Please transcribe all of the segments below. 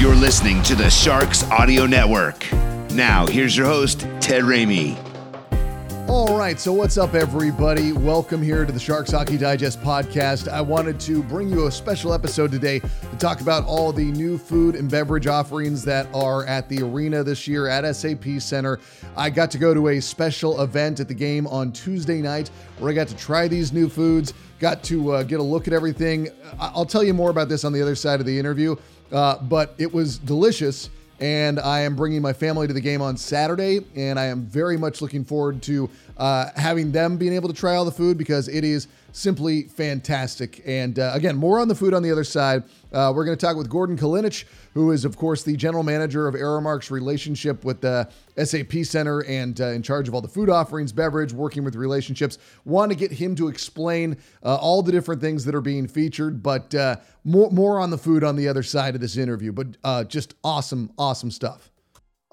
You're listening to the Sharks Audio Network. Now, here's your host, Ted Ramey. All right, so what's up, everybody? Welcome here to the Sharks Hockey Digest podcast. I wanted to bring you a special episode today to talk about all the new food and beverage offerings that are at the arena this year at SAP Center. I got to go to a special event at the game on Tuesday night where I got to try these new foods, got to uh, get a look at everything. I'll tell you more about this on the other side of the interview. Uh, but it was delicious. And I am bringing my family to the game on Saturday, and I am very much looking forward to uh, having them being able to try all the food because it is simply fantastic. And uh, again, more on the food on the other side. Uh, we're going to talk with Gordon Kalinich, who is, of course, the general manager of Aramark's relationship with the SAP Center and uh, in charge of all the food offerings, beverage, working with relationships. Want to get him to explain uh, all the different things that are being featured, but uh, more more on the food on the other side of this interview. But uh, just awesome, awesome stuff.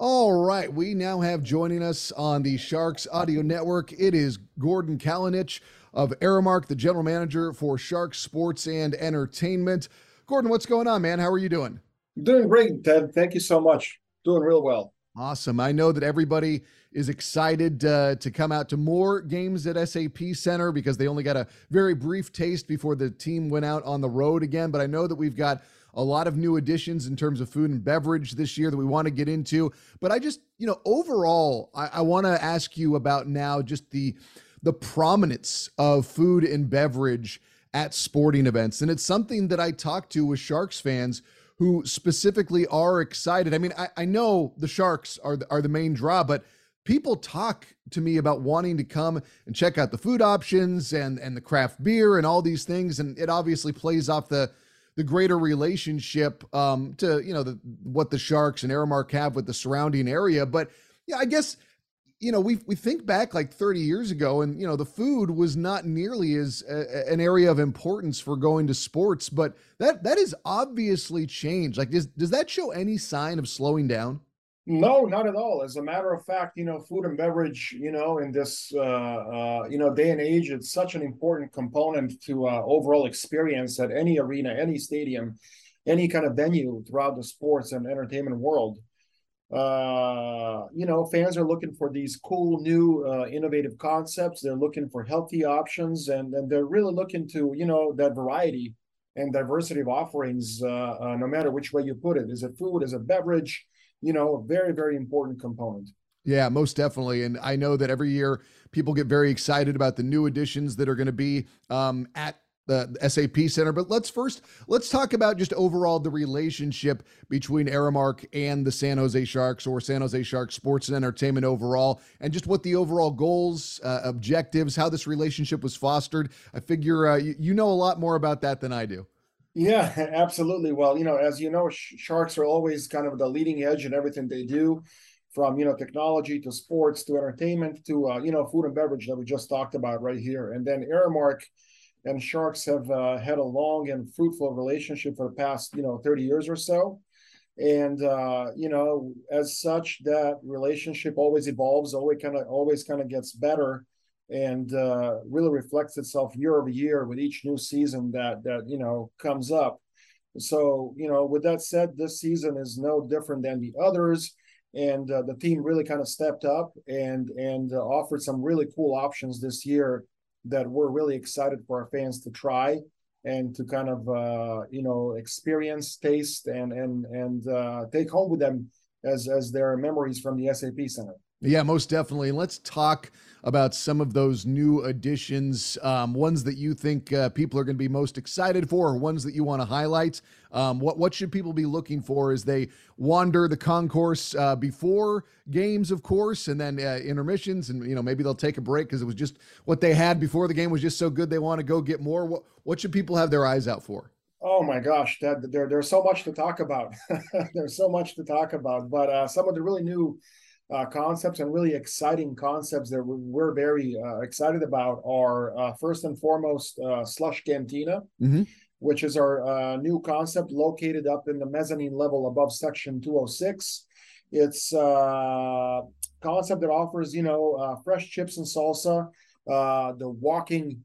All right, we now have joining us on the Sharks Audio Network. It is Gordon Kalinich of Aramark, the general manager for Sharks Sports and Entertainment. Gordon, what's going on, man? How are you doing? Doing great, Ted. Thank you so much. Doing real well. Awesome. I know that everybody is excited uh, to come out to more games at SAP Center because they only got a very brief taste before the team went out on the road again. But I know that we've got a lot of new additions in terms of food and beverage this year that we want to get into. But I just, you know, overall, I, I want to ask you about now just the the prominence of food and beverage at sporting events. And it's something that I talk to with Sharks fans who specifically are excited. I mean, I, I know the Sharks are the, are the main draw, but people talk to me about wanting to come and check out the food options and and the craft beer and all these things. And it obviously plays off the the greater relationship um, to you know the, what the Sharks and Aramark have with the surrounding area. But yeah, I guess you know, we we think back like 30 years ago, and you know, the food was not nearly as a, an area of importance for going to sports, but that that is obviously changed. Like, does does that show any sign of slowing down? No, not at all. As a matter of fact, you know, food and beverage, you know, in this uh, uh, you know day and age, it's such an important component to uh, overall experience at any arena, any stadium, any kind of venue throughout the sports and entertainment world. Uh you know fans are looking for these cool new uh, innovative concepts. They're looking for healthy options and and they're really looking to you know that variety and diversity of offerings uh, no matter which way you put it. Is it food? Is it beverage you know a very very important component yeah most definitely and i know that every year people get very excited about the new additions that are going to be um, at the SAP Center. But let's first let's talk about just overall the relationship between Aramark and the San Jose Sharks or San Jose Sharks Sports and Entertainment overall, and just what the overall goals, uh, objectives, how this relationship was fostered. I figure uh, you, you know a lot more about that than I do. Yeah, absolutely. Well, you know, as you know, sh- Sharks are always kind of the leading edge in everything they do from you know technology to sports to entertainment to uh, you know food and beverage that we just talked about right here and then aramark and Sharks have uh, had a long and fruitful relationship for the past, you know, 30 years or so. And uh, you know, as such, that relationship always evolves, always kind of always kind of gets better, and uh, really reflects itself year over year with each new season that that you know comes up. So you know, with that said, this season is no different than the others and uh, the team really kind of stepped up and and uh, offered some really cool options this year that we're really excited for our fans to try and to kind of uh, you know experience, taste, and and and uh, take home with them as as their memories from the SAP Center. Yeah, most definitely. Let's talk about some of those new additions, um, ones that you think uh, people are going to be most excited for, or ones that you want to highlight. Um, what what should people be looking for as they wander the concourse uh, before games, of course, and then uh, intermissions, and you know maybe they'll take a break because it was just what they had before the game was just so good they want to go get more. What what should people have their eyes out for? Oh my gosh, that there, there's so much to talk about. there's so much to talk about, but uh, some of the really new uh, concepts and really exciting concepts that we're very uh, excited about are uh, first and foremost uh, Slush Cantina, mm-hmm. which is our uh, new concept located up in the mezzanine level above Section 206. It's a uh, concept that offers, you know, fresh chips and salsa, the walking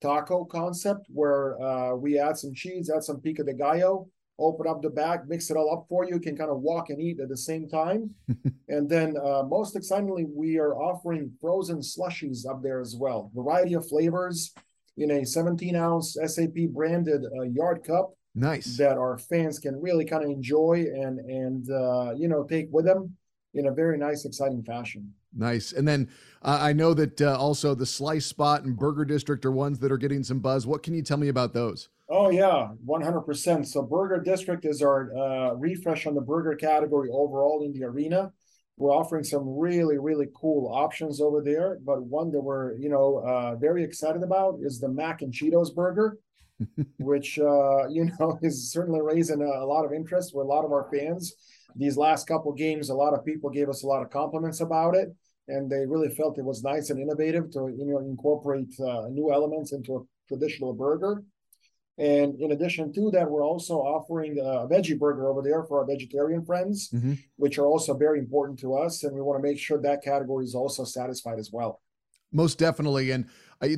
taco concept where we add some cheese, add some pico de gallo, open up the bag, mix it all up for you. you can kind of walk and eat at the same time. and then, uh, most excitingly, we are offering frozen slushies up there as well. Variety of flavors in a 17 ounce SAP branded uh, yard cup. Nice. That our fans can really kind of enjoy and and uh, you know take with them in a very nice, exciting fashion. Nice. And then uh, I know that uh, also the Slice Spot and Burger District are ones that are getting some buzz. What can you tell me about those? Oh yeah, one hundred percent. So Burger District is our uh, refresh on the burger category overall in the arena. We're offering some really really cool options over there, but one that we're you know uh, very excited about is the Mac and Cheetos burger, which uh, you know is certainly raising a, a, lot of interest with a lot of our fans. These last couple games, a lot of people gave us a lot of compliments about it, and they really felt it was nice and innovative to you know incorporate uh, new elements into a traditional burger. And in addition to that, we're also offering a veggie burger over there for our vegetarian friends, mm-hmm. which are also very important to us. And we want to make sure that category is also satisfied as well. Most definitely. And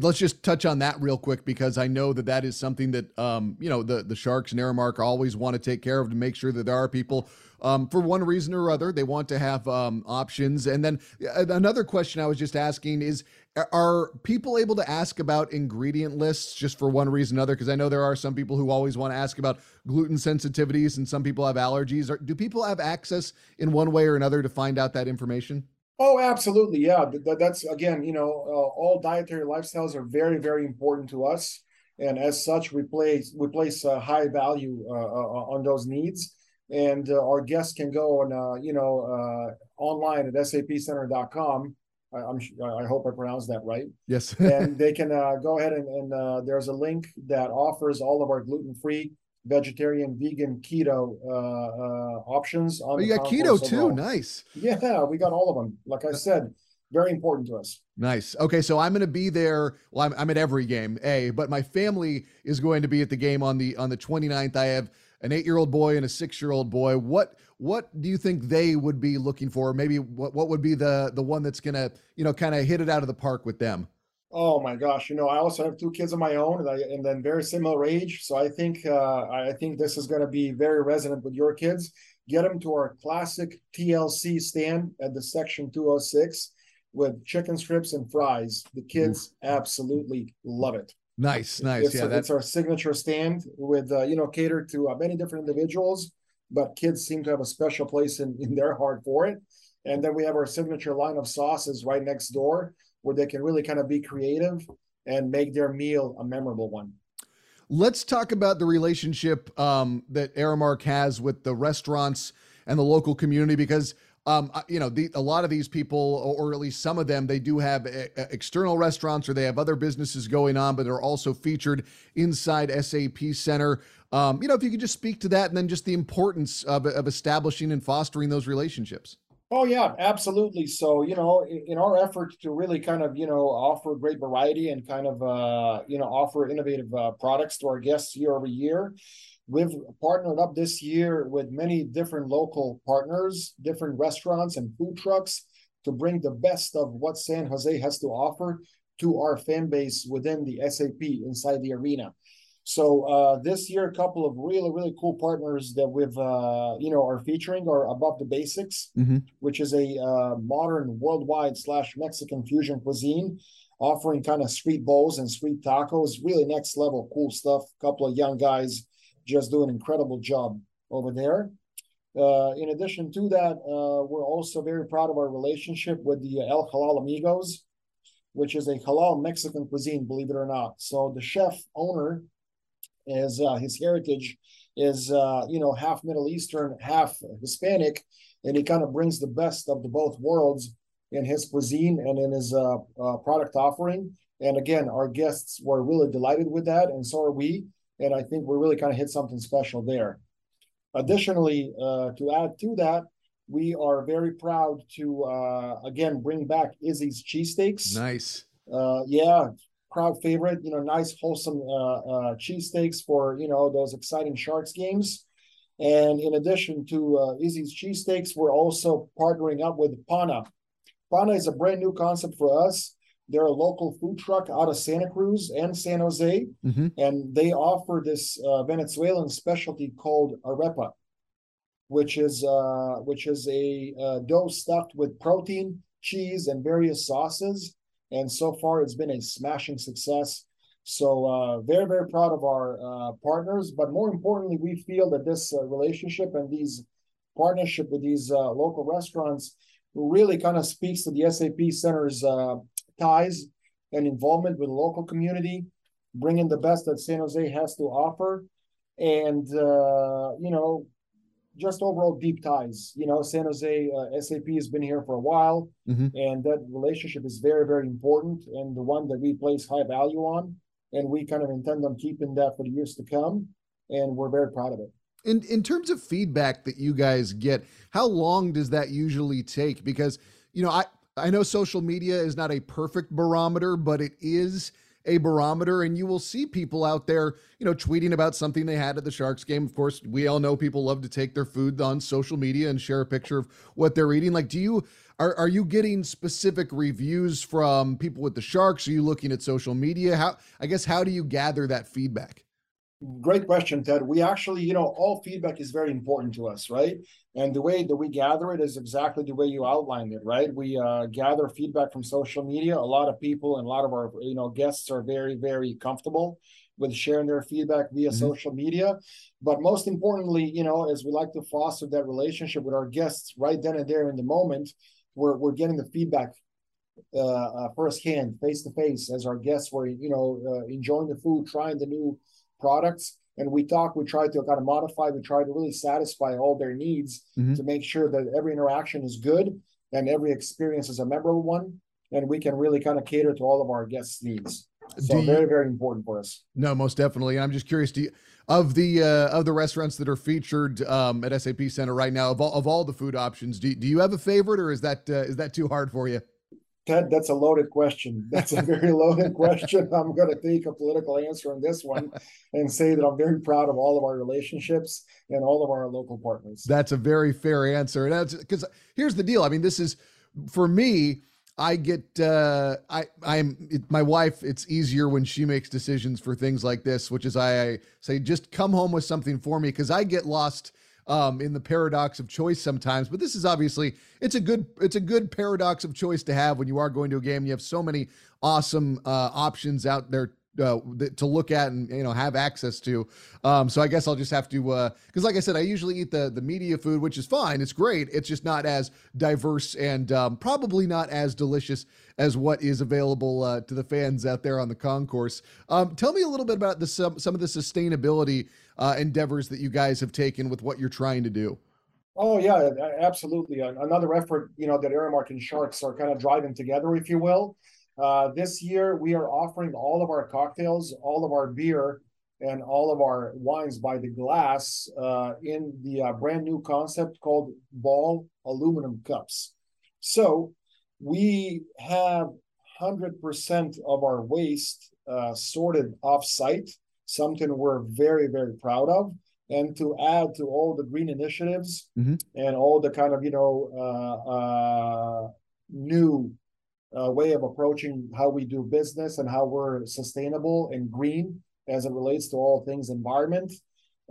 let's just touch on that real quick because I know that that is something that, um, you know, the, the Sharks and Aramark always want to take care of to make sure that there are people um, for one reason or other. They want to have um, options. And then uh, another question I was just asking is are people able to ask about ingredient lists just for one reason or another? Because I know there are some people who always want to ask about gluten sensitivities and some people have allergies. do people have access in one way or another to find out that information? Oh, absolutely. Yeah. That's again, you know, uh, all dietary lifestyles are very, very important to us. And as such, we place we place a high value uh, uh on those needs and uh, our guests can go and uh, you know uh, online at sapcenter.com I, I'm I hope I pronounced that right. Yes. and they can uh, go ahead and, and uh, there's a link that offers all of our gluten-free, vegetarian, vegan, keto uh, options. On oh, you got keto too. Nice. Yeah, we got all of them. Like I said, very important to us. Nice. Okay, so I'm going to be there. Well, I'm, I'm at every game, a, but my family is going to be at the game on the on the 29th. I have an eight year old boy and a six year old boy. What what do you think they would be looking for? Maybe what what would be the the one that's gonna you know kind of hit it out of the park with them? Oh my gosh! You know, I also have two kids of my own, and, I, and then very similar age. So I think uh, I think this is going to be very resonant with your kids. Get them to our classic TLC stand at the section 206 with chicken strips and fries. The kids absolutely love it. Nice, nice. It's, yeah, that's our signature stand with uh, you know catered to uh, many different individuals, but kids seem to have a special place in in their heart for it. And then we have our signature line of sauces right next door, where they can really kind of be creative and make their meal a memorable one. Let's talk about the relationship um, that Aramark has with the restaurants and the local community because um, you know, the, a lot of these people, or at least some of them, they do have a, a external restaurants or they have other businesses going on, but they're also featured inside SAP Center. Um, you know, if you could just speak to that and then just the importance of, of establishing and fostering those relationships. Oh yeah, absolutely. So you know, in, our effort to really kind of you know offer great variety and kind of uh, you know offer innovative uh, products to our guests year over year, We've partnered up this year with many different local partners, different restaurants and food trucks to bring the best of what San Jose has to offer to our fan base within the SAP inside the arena. So uh, this year, a couple of really really cool partners that we've uh, you know are featuring are Above the Basics, mm-hmm. which is a uh, modern worldwide slash Mexican fusion cuisine, offering kind of street bowls and street tacos. Really next level cool stuff. A couple of young guys just do an incredible job over there. Uh, in addition to that, uh, we're also very proud of our relationship with the El Halal Amigos, which is a halal Mexican cuisine, believe it or not. So the chef owner is uh, his heritage is uh, you know half Middle Eastern, half Hispanic, and he kind of brings the best of the both worlds in his cuisine and in his uh, uh, product offering. And again, our guests were really delighted with that, and so are we. And I think we're really kind of hit something special there. Additionally, uh, to add to that, we are very proud to uh, again bring back Izzy's cheesesteaks. Nice. Uh, yeah, crowd favorite. You know, nice wholesome uh, uh, cheesesteaks for you know those exciting Sharks games. And in addition to uh, Izzy's cheesesteaks, we're also partnering up with Pana. Pana is a brand new concept for us. They're a local food truck out of Santa Cruz and San Jose, mm-hmm. and they offer this uh, Venezuelan specialty called arepa, which is uh, which is a uh, dough stuffed with protein, cheese, and various sauces. And so far, it's been a smashing success. So uh, very very proud of our uh, partners, but more importantly, we feel that this uh, relationship and these partnership with these local restaurants really kind of speaks to the SAP Center's ties and involvement with the local community, bringing the best that San Jose has to offer, and uh, you know, just overall deep ties. You know, San Jose uh, SAP has been here for a while, mm-hmm. and that relationship is very, very important, and the one that we place high value on, and we kind of intend on keeping that for the years to come, and we're very proud of it. In in terms of feedback that you guys get, how long does that usually take? Because you know, I I know social media is not a perfect barometer, but it is a barometer and you will see people out there, you know, tweeting about something they had at the Sharks game. Of course, we all know people love to take their food on social media and share a picture of what they're eating. Like, do you are are you getting specific reviews from people with the Sharks? Are you looking at social media? How I guess how do you gather that feedback? Great question, Ted. We actually, you know, all feedback is very important to us, right? And the way that we gather it is exactly the way you outlined it, right? We uh, gather feedback from social media. A lot of people and a lot of our, you know, guests are very, very comfortable with sharing their feedback via mm-hmm. social media. But most importantly, you know, as we like to foster that relationship with our guests right then and there in the moment, we're, we're getting the feedback uh, uh, firsthand, face to face, as our guests were, you know, uh, enjoying the food, trying the new products and we talk we try to kind of modify we try to really satisfy all their needs mm-hmm. to make sure that every interaction is good and every experience is a memorable one and we can really kind of cater to all of our guests needs. So you, very very important for us. No most definitely i'm just curious do you, of the uh, of the restaurants that are featured um, at sap center right now of all, of all the food options do, do you have a favorite or is that uh, is that too hard for you Ted, that's a loaded question. That's a very loaded question. I'm going to take a political answer on this one and say that I'm very proud of all of our relationships and all of our local partners. That's a very fair answer. And that's because here's the deal. I mean, this is for me. I get uh, I I'm it, my wife. It's easier when she makes decisions for things like this, which is I, I say just come home with something for me because I get lost um, in the paradox of choice sometimes. But this is obviously it's a good it's a good paradox of choice to have when you are going to a game. You have so many awesome uh, options out there uh, to look at and you know have access to. Um, so I guess I'll just have to because, uh, like I said, I usually eat the the media food, which is fine. It's great. It's just not as diverse and um, probably not as delicious as what is available uh, to the fans out there on the concourse. Um, tell me a little bit about the some some of the sustainability uh, endeavors that you guys have taken with what you're trying to do. Oh yeah, absolutely. Another effort, you know, that Aramark and Sharks are kind of driving together, if you will. Uh, this year, we are offering all of our cocktails, all of our beer, and all of our wines by the glass uh, in the uh, brand new concept called Ball Aluminum Cups. So we have 100% of our waste uh, sorted off site, something we're very, very proud of. And to add to all the green initiatives mm-hmm. and all the kind of, you know, uh, uh, new uh, way of approaching how we do business and how we're sustainable and green as it relates to all things environment.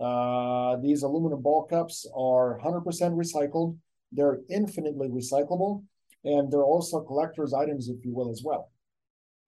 Uh, these aluminum ball cups are 100% recycled. They're infinitely recyclable, and they're also collector's items, if you will, as well.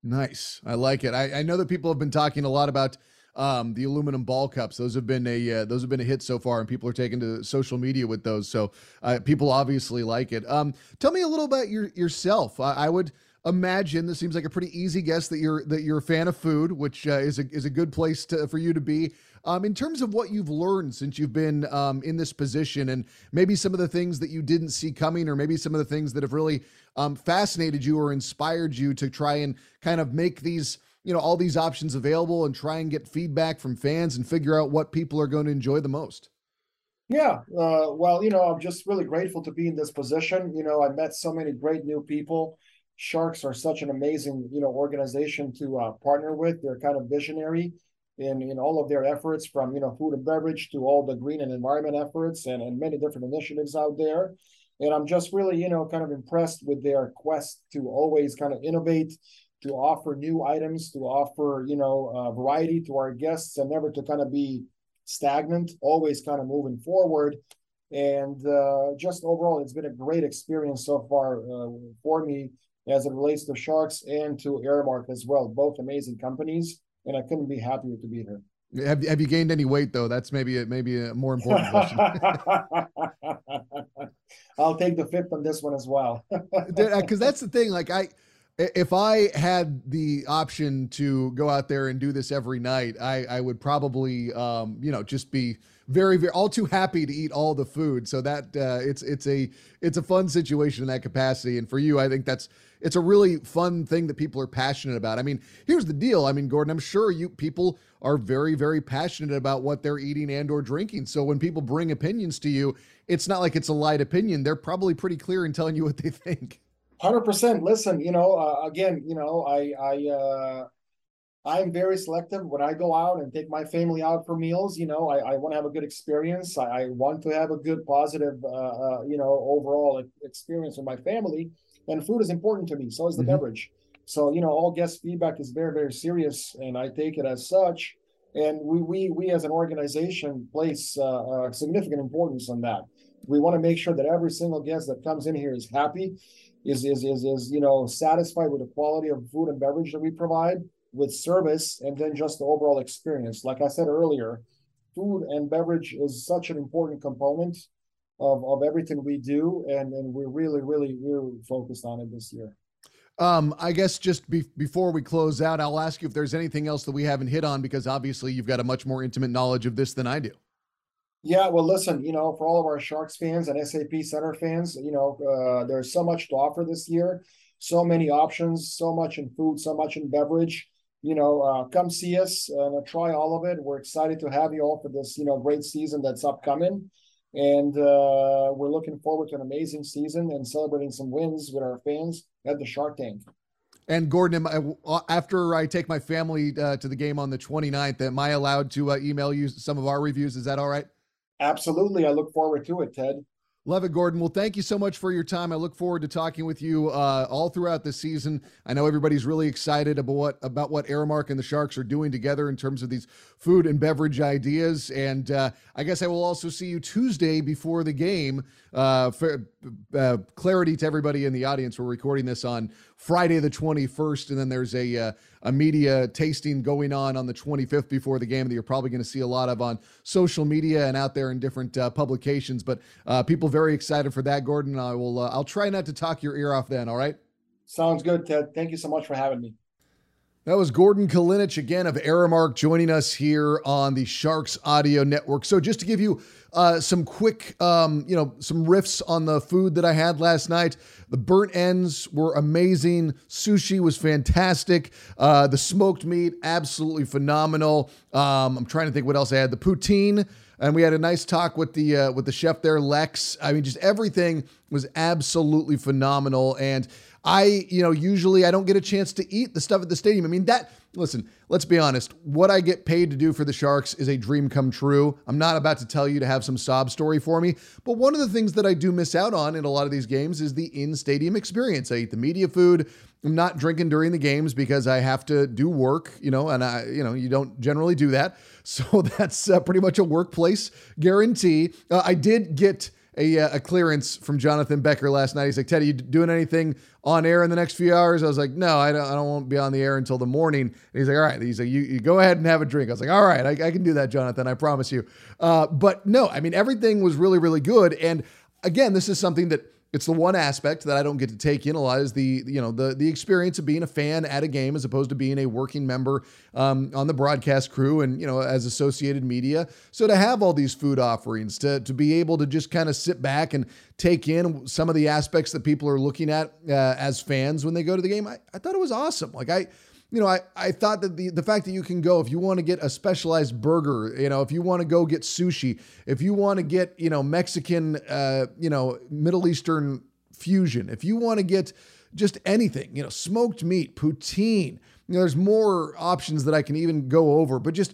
Nice. I like it. I, I know that people have been talking a lot about um, the aluminum ball cups. Those have been a uh, those have been a hit so far, and people are taking to social media with those. So uh, people obviously like it. Um, tell me a little about your yourself. I, I would imagine this seems like a pretty easy guess that you're that you're a fan of food, which uh, is a is a good place to, for you to be. Um, in terms of what you've learned since you've been um, in this position, and maybe some of the things that you didn't see coming, or maybe some of the things that have really um, fascinated you or inspired you to try and kind of make these you know all these options available and try and get feedback from fans and figure out what people are going to enjoy the most. Yeah, uh, well, you know, I'm just really grateful to be in this position. You know, I met so many great new people Sharks are such an amazing, you know, organization to uh, partner with. They're kind of visionary in in all of their efforts, from you know food and beverage to all the green and environment efforts, and and many different initiatives out there. And I'm just really, you know, kind of impressed with their quest to always kind of innovate, to offer new items, to offer, you know, uh, variety to our guests, and never to kind of be stagnant, always kind of moving forward. And uh, just overall, it's been a great experience so far uh, for me as it relates to Sharks and to Aramark as well. Both amazing companies, and I couldn't be happier to be here. Have, have you gained any weight though? That's maybe a, maybe a more important question. I'll take the fifth on this one as well. Because that's the thing. Like I, if I had the option to go out there and do this every night, I, I would probably, um, you know, just be very, very all too happy to eat all the food. So that uh, it's it's a it's a fun situation in that capacity. And for you, I think that's it's a really fun thing that people are passionate about. I mean, here's the deal. I mean, Gordon, I'm sure you people are very, very passionate about what they're eating and or drinking. So when people bring opinions to you, it's not like it's a light opinion. They're probably pretty clear in telling you what they think. Hundred percent. Listen, you know, uh, again, you know, I, I, uh, I'm very selective when I go out and take my family out for meals. You know, I, I want to have a good experience. I, I want to have a good, positive, uh, uh, you know, overall experience with my family. And food is important to me. So is the mm-hmm. beverage. So you know, all guest feedback is very, very serious, and I take it as such. And we, we, we as an organization place uh, significant importance on that. We want to make sure that every single guest that comes in here is happy is is is is you know satisfied with the quality of food and beverage that we provide with service and then just the overall experience like i said earlier food and beverage is such an important component of, of everything we do and and we're really really really focused on it this year um, I guess just be, before we close out, I'll ask you if there's anything else that we haven't hit on because obviously you've got a much more intimate knowledge of this than I do. Yeah, well, listen, you know, for all of our Sharks fans and SAP Center fans, you know, uh, there's so much to offer this year, so many options, so much in food, so much in beverage. You know, uh, come see us and uh, try all of it. We're excited to have you all for this, you know, great season that's upcoming. And uh, we're looking forward to an amazing season and celebrating some wins with our fans at the Shark Tank. And Gordon, I, uh, after I take my family uh, to the game on the 29th, am I allowed to uh, email you some of our reviews? Is that all right? Absolutely. I look forward to it, Ted. Love it, Gordon. Well, thank you so much for your time. I look forward to talking with you uh, all throughout the season. I know everybody's really excited about what about what Aramark and the Sharks are doing together in terms of these food and beverage ideas. And uh, I guess I will also see you Tuesday before the game. Uh, for uh, clarity to everybody in the audience, we're recording this on Friday the 21st, and then there's a uh, a media tasting going on on the 25th before the game that you're probably going to see a lot of on social media and out there in different uh, publications. But uh, people very excited for that, Gordon. I will. Uh, I'll try not to talk your ear off then. All right. Sounds good, Ted. Thank you so much for having me. That was Gordon Kalinich again of Aramark joining us here on the Sharks Audio Network. So just to give you uh, some quick, um, you know, some riffs on the food that I had last night. The burnt ends were amazing. Sushi was fantastic. Uh, the smoked meat, absolutely phenomenal. Um, I'm trying to think what else I had. The poutine and we had a nice talk with the uh, with the chef there, Lex. I mean, just everything was absolutely phenomenal. And I, you know, usually I don't get a chance to eat the stuff at the stadium. I mean, that, listen, let's be honest. What I get paid to do for the Sharks is a dream come true. I'm not about to tell you to have some sob story for me, but one of the things that I do miss out on in a lot of these games is the in stadium experience. I eat the media food. I'm not drinking during the games because I have to do work, you know, and I, you know, you don't generally do that. So that's uh, pretty much a workplace guarantee. Uh, I did get a, uh, a clearance from Jonathan Becker last night. He's like, Teddy, you doing anything on air in the next few hours? I was like, no, I don't, I don't want to be on the air until the morning. And he's like, all right. He's like, you, you go ahead and have a drink. I was like, all right, I, I can do that, Jonathan. I promise you. Uh, but no, I mean, everything was really, really good. And again, this is something that it's the one aspect that I don't get to take in a lot is the you know the the experience of being a fan at a game as opposed to being a working member um, on the broadcast crew and you know as associated media. So to have all these food offerings, to to be able to just kind of sit back and take in some of the aspects that people are looking at uh, as fans when they go to the game, I, I thought it was awesome. Like I you know, I, I thought that the, the fact that you can go, if you want to get a specialized burger, you know, if you want to go get sushi, if you want to get, you know, Mexican, uh, you know, Middle Eastern fusion, if you want to get just anything, you know, smoked meat, poutine, you know, there's more options that I can even go over, but just,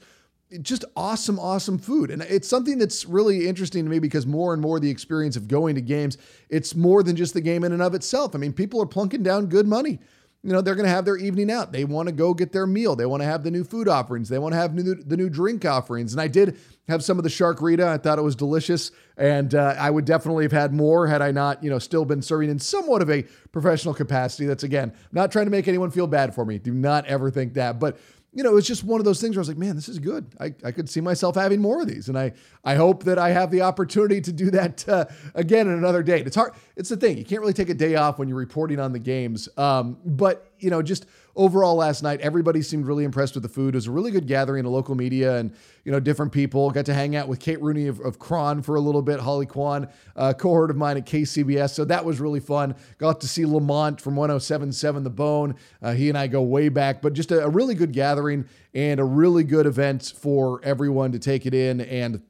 just awesome, awesome food. And it's something that's really interesting to me because more and more the experience of going to games, it's more than just the game in and of itself. I mean, people are plunking down good money you know they're going to have their evening out. They want to go get their meal. They want to have the new food offerings. They want to have new, the new drink offerings. And i did have some of the shark rita. i thought it was delicious. And uh, i would definitely have had more had i not you know still been serving in somewhat of a professional capacity. That's again not trying to make anyone feel bad for me. Do not ever think that. But you know, it was just one of those things where I was like, man, this is good. I, I could see myself having more of these. And I, I hope that I have the opportunity to do that uh, again in another date. It's hard. It's the thing. You can't really take a day off when you're reporting on the games. Um, but, you know, just overall last night, everybody seemed really impressed with the food. It was a really good gathering of local media and, you know, different people. Got to hang out with Kate Rooney of, of Kron for a little bit, Holly Quan, a cohort of mine at KCBS. So that was really fun. Got to see Lamont from 1077 The Bone. Uh, he and I go way back, but just a, a really good gathering and a really good event for everyone to take it in. And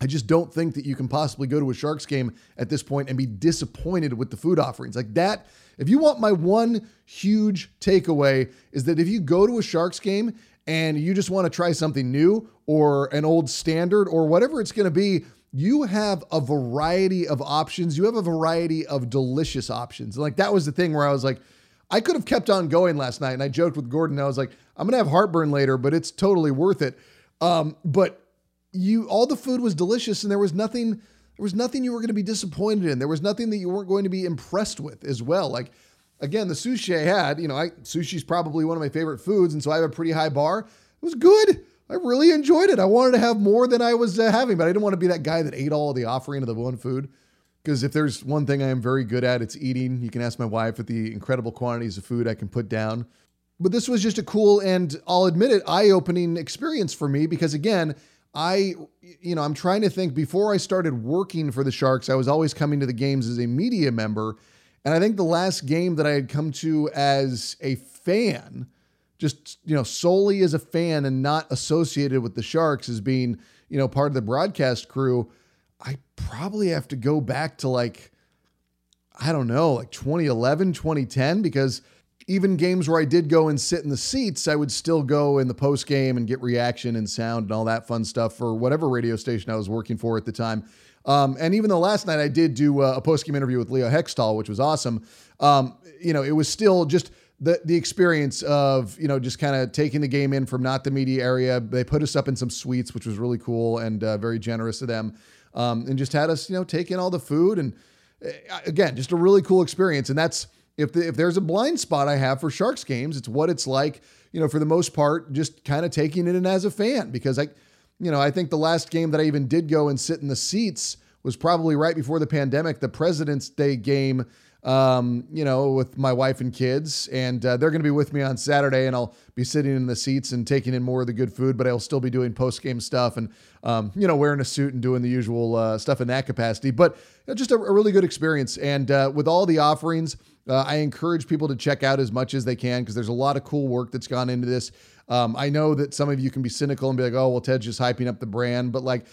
I just don't think that you can possibly go to a Sharks game at this point and be disappointed with the food offerings. Like that if you want my one huge takeaway, is that if you go to a Sharks game and you just want to try something new or an old standard or whatever it's going to be, you have a variety of options. You have a variety of delicious options. Like that was the thing where I was like, I could have kept on going last night. And I joked with Gordon. I was like, I'm going to have heartburn later, but it's totally worth it. Um, but you, all the food was delicious and there was nothing there was nothing you were going to be disappointed in. There was nothing that you weren't going to be impressed with as well. Like again, the sushi I had, you know, I sushi's probably one of my favorite foods, and so I have a pretty high bar. It was good. I really enjoyed it. I wanted to have more than I was uh, having, but I didn't want to be that guy that ate all of the offering of the one food. Because if there's one thing I am very good at, it's eating. You can ask my wife at the incredible quantities of food I can put down. But this was just a cool and I'll admit it, eye opening experience for me because, again, I, you know, I'm trying to think before I started working for the Sharks, I was always coming to the games as a media member. And I think the last game that I had come to as a fan, just, you know, solely as a fan and not associated with the Sharks as being, you know, part of the broadcast crew, I probably have to go back to like, I don't know, like 2011, 2010, because even games where I did go and sit in the seats, I would still go in the post game and get reaction and sound and all that fun stuff for whatever radio station I was working for at the time. Um, and even though last night I did do a post game interview with Leo Hextall, which was awesome, um, you know, it was still just the the experience of you know just kind of taking the game in from not the media area. They put us up in some suites, which was really cool and uh, very generous of them, um, and just had us you know take in all the food and uh, again just a really cool experience. And that's if the, if there's a blind spot I have for Sharks games, it's what it's like, you know, for the most part, just kind of taking it in as a fan because I, you know, I think the last game that I even did go and sit in the seats was probably right before the pandemic, the President's Day game um, you know, with my wife and kids, and uh, they're going to be with me on Saturday, and I'll be sitting in the seats and taking in more of the good food, but I'll still be doing post game stuff and um, you know wearing a suit and doing the usual uh, stuff in that capacity. But know, just a, a, really good experience, and uh, with all the offerings, uh, I encourage people to check out as much as they can because there's a lot of cool work that's gone into this. Um, I know that some of you can be cynical and be like, "Oh, well, Ted's just hyping up the brand," but like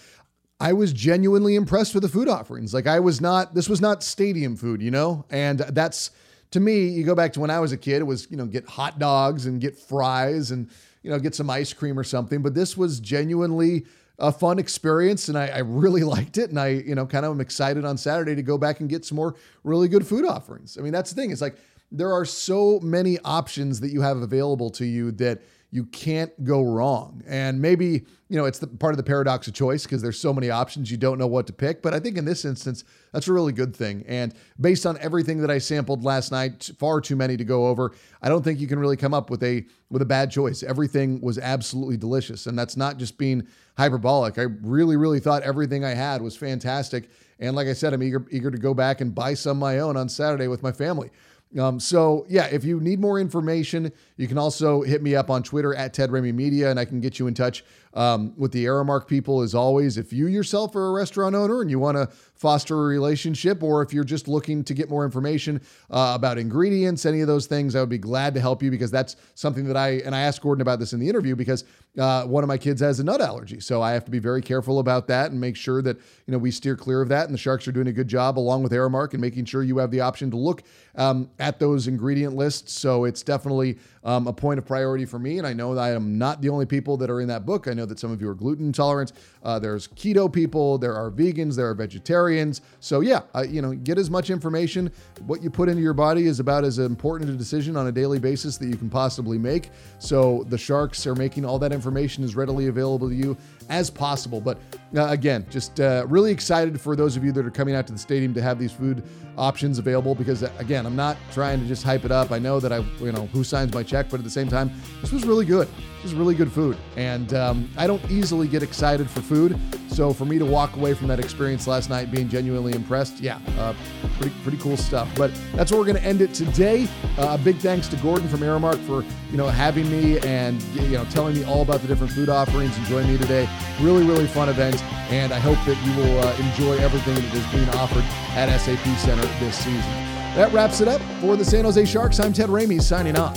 I was genuinely impressed with the food offerings. Like I was not, this was not stadium food, you know? And that's to me, you go back to when I was a kid, it was, you know, get hot dogs and get fries and, you know, get some ice cream or something. But this was genuinely a fun experience and I, I really liked it. And I, you know, kind of am excited on Saturday to go back and get some more really good food offerings. I mean, that's the thing. It's like there are so many options that you have available to you that you can't go wrong. And maybe, you know, it's the part of the paradox of choice because there's so many options, you don't know what to pick. But I think in this instance, that's a really good thing. And based on everything that I sampled last night, far too many to go over, I don't think you can really come up with a with a bad choice. Everything was absolutely delicious. And that's not just being hyperbolic. I really, really thought everything I had was fantastic. And like I said, I'm eager eager to go back and buy some my own on Saturday with my family. Um, so yeah, if you need more information, you can also hit me up on Twitter at Ted Ramey Media, and I can get you in touch um, with the Aramark people. As always, if you yourself are a restaurant owner and you want to foster a relationship, or if you're just looking to get more information uh, about ingredients, any of those things, I would be glad to help you because that's something that I and I asked Gordon about this in the interview because uh, one of my kids has a nut allergy, so I have to be very careful about that and make sure that you know we steer clear of that. And the Sharks are doing a good job along with Aramark and making sure you have the option to look um, at those ingredient lists. So it's definitely um, a point of priority for me. And I know that I am not the only people that are in that book. I know that some of you are gluten intolerant. Uh, there's keto people, there are vegans, there are vegetarians. So yeah, uh, you know, get as much information. What you put into your body is about as important a decision on a daily basis that you can possibly make. So the sharks are making all that information as readily available to you as possible. But uh, again, just uh, really excited for those of you that are coming out to the stadium to have these food options available because uh, again, I'm not trying to just hype it up. I know that I, you know, who signs my check, but at the same time, this was really good. Really good food, and um, I don't easily get excited for food. So for me to walk away from that experience last night being genuinely impressed, yeah, uh, pretty pretty cool stuff. But that's where we're going to end it today. Uh, a big thanks to Gordon from Aramark for you know having me and you know telling me all about the different food offerings and joining me today. Really really fun event, and I hope that you will uh, enjoy everything that is being offered at SAP Center this season. That wraps it up for the San Jose Sharks. I'm Ted Ramey signing off.